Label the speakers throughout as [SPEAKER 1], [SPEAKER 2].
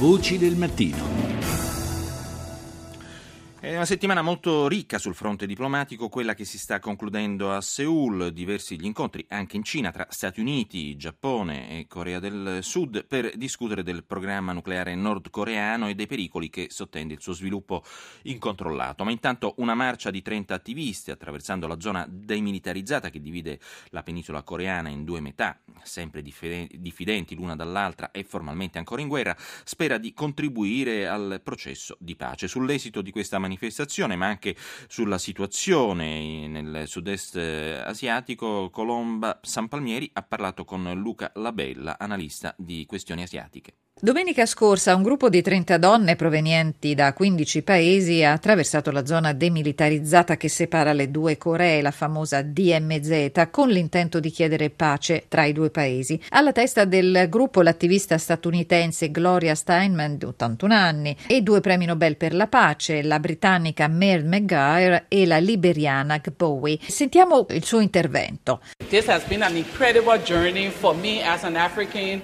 [SPEAKER 1] Voci del mattino.
[SPEAKER 2] È una settimana molto ricca sul fronte diplomatico, quella che si sta concludendo a Seoul, diversi gli incontri anche in Cina tra Stati Uniti, Giappone e Corea del Sud per discutere del programma nucleare nordcoreano e dei pericoli che sottende il suo sviluppo incontrollato. Ma intanto una marcia di 30 attivisti attraversando la zona demilitarizzata che divide la penisola coreana in due metà, sempre diffidenti l'una dall'altra e formalmente ancora in guerra, spera di contribuire al processo di pace. Sull'esito di questa manifestazione manifestazione, ma anche sulla situazione nel sud-est eh, asiatico, Colomba San Palmieri ha parlato con Luca Labella, analista di questioni asiatiche.
[SPEAKER 3] Domenica scorsa un gruppo di 30 donne provenienti da 15 paesi ha attraversato la zona demilitarizzata che separa le due Coree, la famosa DMZ, con l'intento di chiedere pace tra i due paesi. Alla testa del gruppo l'attivista statunitense Gloria Steinman, di 81 anni, e due premi Nobel per la pace, la britannica Mary McGuire e la liberiana Gbowie. Sentiamo il suo intervento.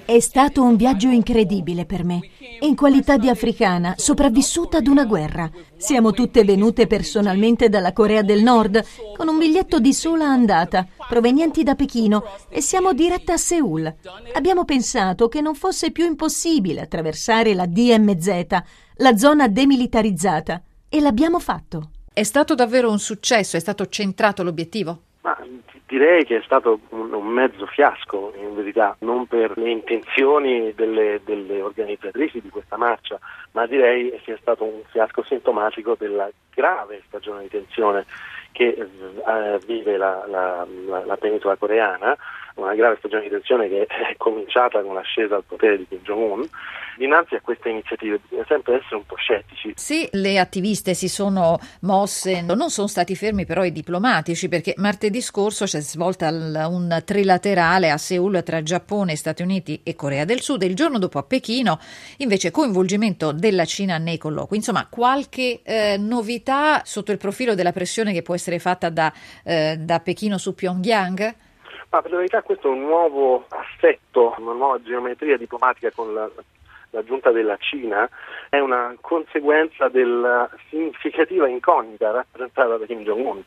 [SPEAKER 4] È stato un viaggio incredibile per me. In qualità di africana, sopravvissuta ad una guerra. Siamo tutte venute personalmente dalla Corea del Nord, con un biglietto di sola andata, provenienti da Pechino, e siamo dirette a Seoul. Abbiamo pensato che non fosse più impossibile attraversare la DMZ, la zona demilitarizzata, e l'abbiamo fatto.
[SPEAKER 3] È stato davvero un successo? È stato centrato l'obiettivo?
[SPEAKER 5] Ma direi che è stato un, un, mezzo fiasco in verità, non per le intenzioni delle, delle, organizzatrici di questa marcia, ma direi sia stato un fiasco sintomatico della grave stagione di tensione che eh, vive la, la, la, la penisola coreana, una grave stagione di tensione che è cominciata con l'ascesa al potere di Kim Jong-un dinanzi a queste iniziative bisogna sempre essere un po' scettici.
[SPEAKER 3] Sì, le attiviste si sono mosse, non sono stati fermi però i diplomatici perché martedì scorso si è svolta un trilaterale a Seoul tra Giappone, Stati Uniti e Corea del Sud e il giorno dopo a Pechino invece coinvolgimento della Cina nei colloqui. Insomma, qualche eh, novità sotto il profilo della pressione che può essere fatta da, eh, da Pechino su Pyongyang?
[SPEAKER 5] Ma per la verità questo è un nuovo assetto, una nuova geometria diplomatica con la la giunta della Cina è una conseguenza della significativa incognita rappresentata da Kim Jong-un,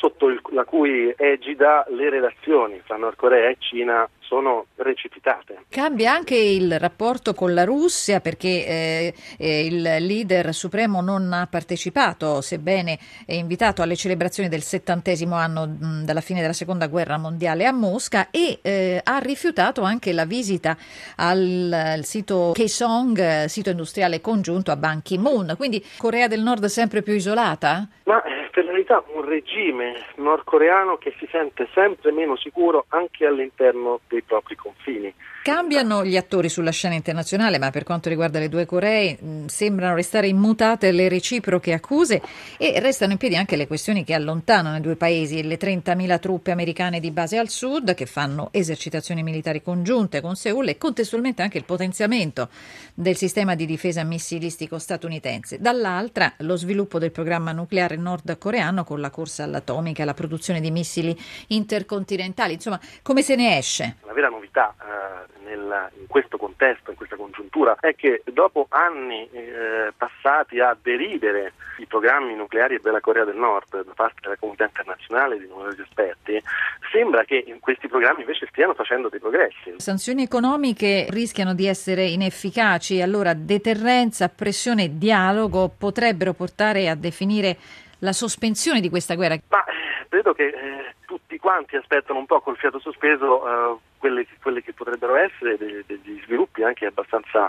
[SPEAKER 5] sotto il, la cui egida le relazioni tra Nord Corea e Cina sono precipitate.
[SPEAKER 3] Cambia anche il rapporto con la Russia perché eh, eh, il leader supremo non ha partecipato, sebbene è invitato alle celebrazioni del settantesimo anno mh, dalla fine della seconda guerra mondiale a Mosca e eh, ha rifiutato anche la visita al, al sito Kaesong, sito industriale congiunto a Ban Ki-moon. Quindi Corea del Nord sempre più isolata?
[SPEAKER 5] Ma verità un regime nordcoreano che si sente sempre meno sicuro anche all'interno dei propri confini.
[SPEAKER 3] Cambiano gli attori sulla scena internazionale, ma per quanto riguarda le due Coree mh, sembrano restare immutate le reciproche accuse e restano in piedi anche le questioni che allontanano i due paesi, le 30.000 truppe americane di base al sud che fanno esercitazioni militari congiunte con Seoul e contestualmente anche il potenziamento del sistema di difesa missilistico statunitense. Dall'altra lo sviluppo del programma nucleare nordcoreano con la corsa all'atomica e la produzione di missili intercontinentali. Insomma, come se ne esce?
[SPEAKER 5] La vera novità eh, nel, in questo contesto, in questa congiuntura, è che dopo anni eh, passati a deridere i programmi nucleari della Corea del Nord da parte della comunità internazionale di numerosi esperti, sembra che in questi programmi invece stiano facendo dei progressi.
[SPEAKER 3] Sanzioni economiche rischiano di essere inefficaci, allora deterrenza, pressione e dialogo potrebbero portare a definire la sospensione di questa guerra?
[SPEAKER 5] Ma eh, credo che eh, tutti quanti aspettano un po' col fiato sospeso eh, quelle, quelle, che potrebbero essere dei, degli sviluppi anche abbastanza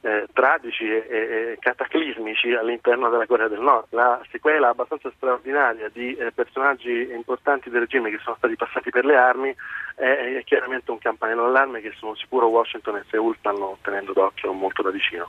[SPEAKER 5] eh, tragici e, e, cataclismici all'interno della Corea del Nord. La sequela abbastanza straordinaria di eh, personaggi importanti del regime che sono stati passati per le armi è, è chiaramente un campanello d'allarme che sono sicuro Washington e Seoul stanno tenendo d'occhio molto da vicino.